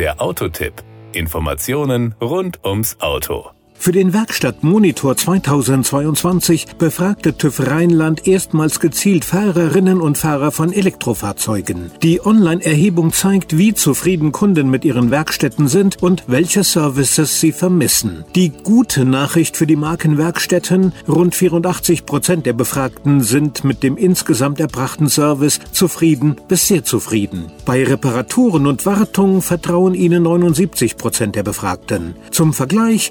Der Autotipp. Informationen rund ums Auto. Für den Werkstattmonitor 2022 befragte TÜV Rheinland erstmals gezielt Fahrerinnen und Fahrer von Elektrofahrzeugen. Die Online-Erhebung zeigt, wie zufrieden Kunden mit ihren Werkstätten sind und welche Services sie vermissen. Die gute Nachricht für die Markenwerkstätten, rund 84 Prozent der Befragten sind mit dem insgesamt erbrachten Service zufrieden bis sehr zufrieden. Bei Reparaturen und Wartung vertrauen ihnen 79 Prozent der Befragten. Zum Vergleich,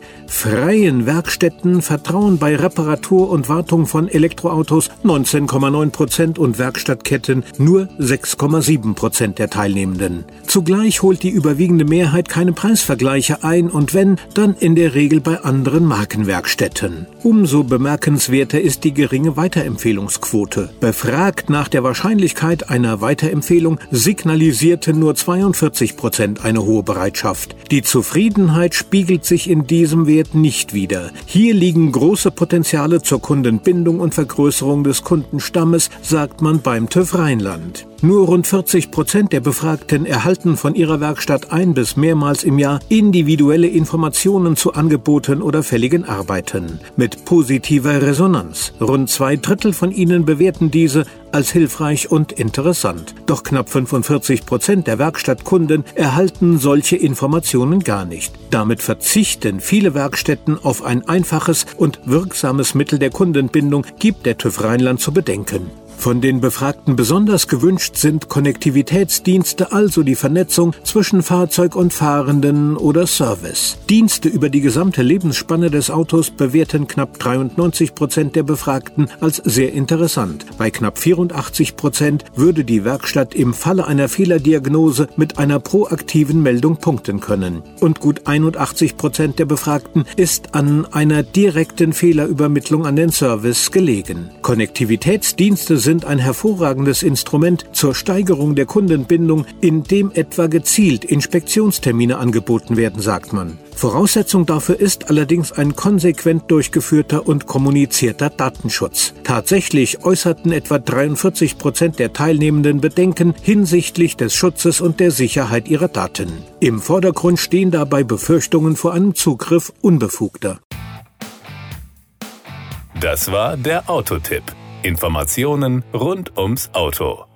freien Werkstätten vertrauen bei Reparatur und Wartung von Elektroautos 19,9 Prozent und Werkstattketten nur 6,7 Prozent der Teilnehmenden. Zugleich holt die überwiegende Mehrheit keine Preisvergleiche ein und wenn, dann in der Regel bei anderen Markenwerkstätten. Umso bemerkenswerter ist die geringe Weiterempfehlungsquote. Befragt nach der Wahrscheinlichkeit einer Weiterempfehlung signalisierten nur 42 Prozent eine hohe Bereitschaft. Die Zufriedenheit spiegelt sich in diesem Wert nicht nicht wieder. Hier liegen große Potenziale zur Kundenbindung und Vergrößerung des Kundenstammes, sagt man beim TÜV Rheinland. Nur rund 40 Prozent der Befragten erhalten von ihrer Werkstatt ein bis mehrmals im Jahr individuelle Informationen zu Angeboten oder fälligen Arbeiten. Mit positiver Resonanz. Rund zwei Drittel von ihnen bewerten diese als hilfreich und interessant. Doch knapp 45 Prozent der Werkstattkunden erhalten solche Informationen gar nicht. Damit verzichten viele Werkstätten auf ein einfaches und wirksames Mittel der Kundenbindung, gibt der TÜV Rheinland zu bedenken. Von den Befragten besonders gewünscht sind Konnektivitätsdienste, also die Vernetzung zwischen Fahrzeug und Fahrenden oder Service. Dienste über die gesamte Lebensspanne des Autos bewerten knapp 93 Prozent der Befragten als sehr interessant. Bei knapp 84 Prozent würde die Werkstatt im Falle einer Fehlerdiagnose mit einer proaktiven Meldung punkten können. Und gut 81 Prozent der Befragten ist an einer direkten Fehlerübermittlung an den Service gelegen. Konnektivitätsdienste sind sind ein hervorragendes Instrument zur Steigerung der Kundenbindung, indem etwa gezielt Inspektionstermine angeboten werden, sagt man. Voraussetzung dafür ist allerdings ein konsequent durchgeführter und kommunizierter Datenschutz. Tatsächlich äußerten etwa 43 Prozent der Teilnehmenden Bedenken hinsichtlich des Schutzes und der Sicherheit ihrer Daten. Im Vordergrund stehen dabei Befürchtungen vor einem Zugriff Unbefugter. Das war der Autotipp. Informationen rund ums Auto.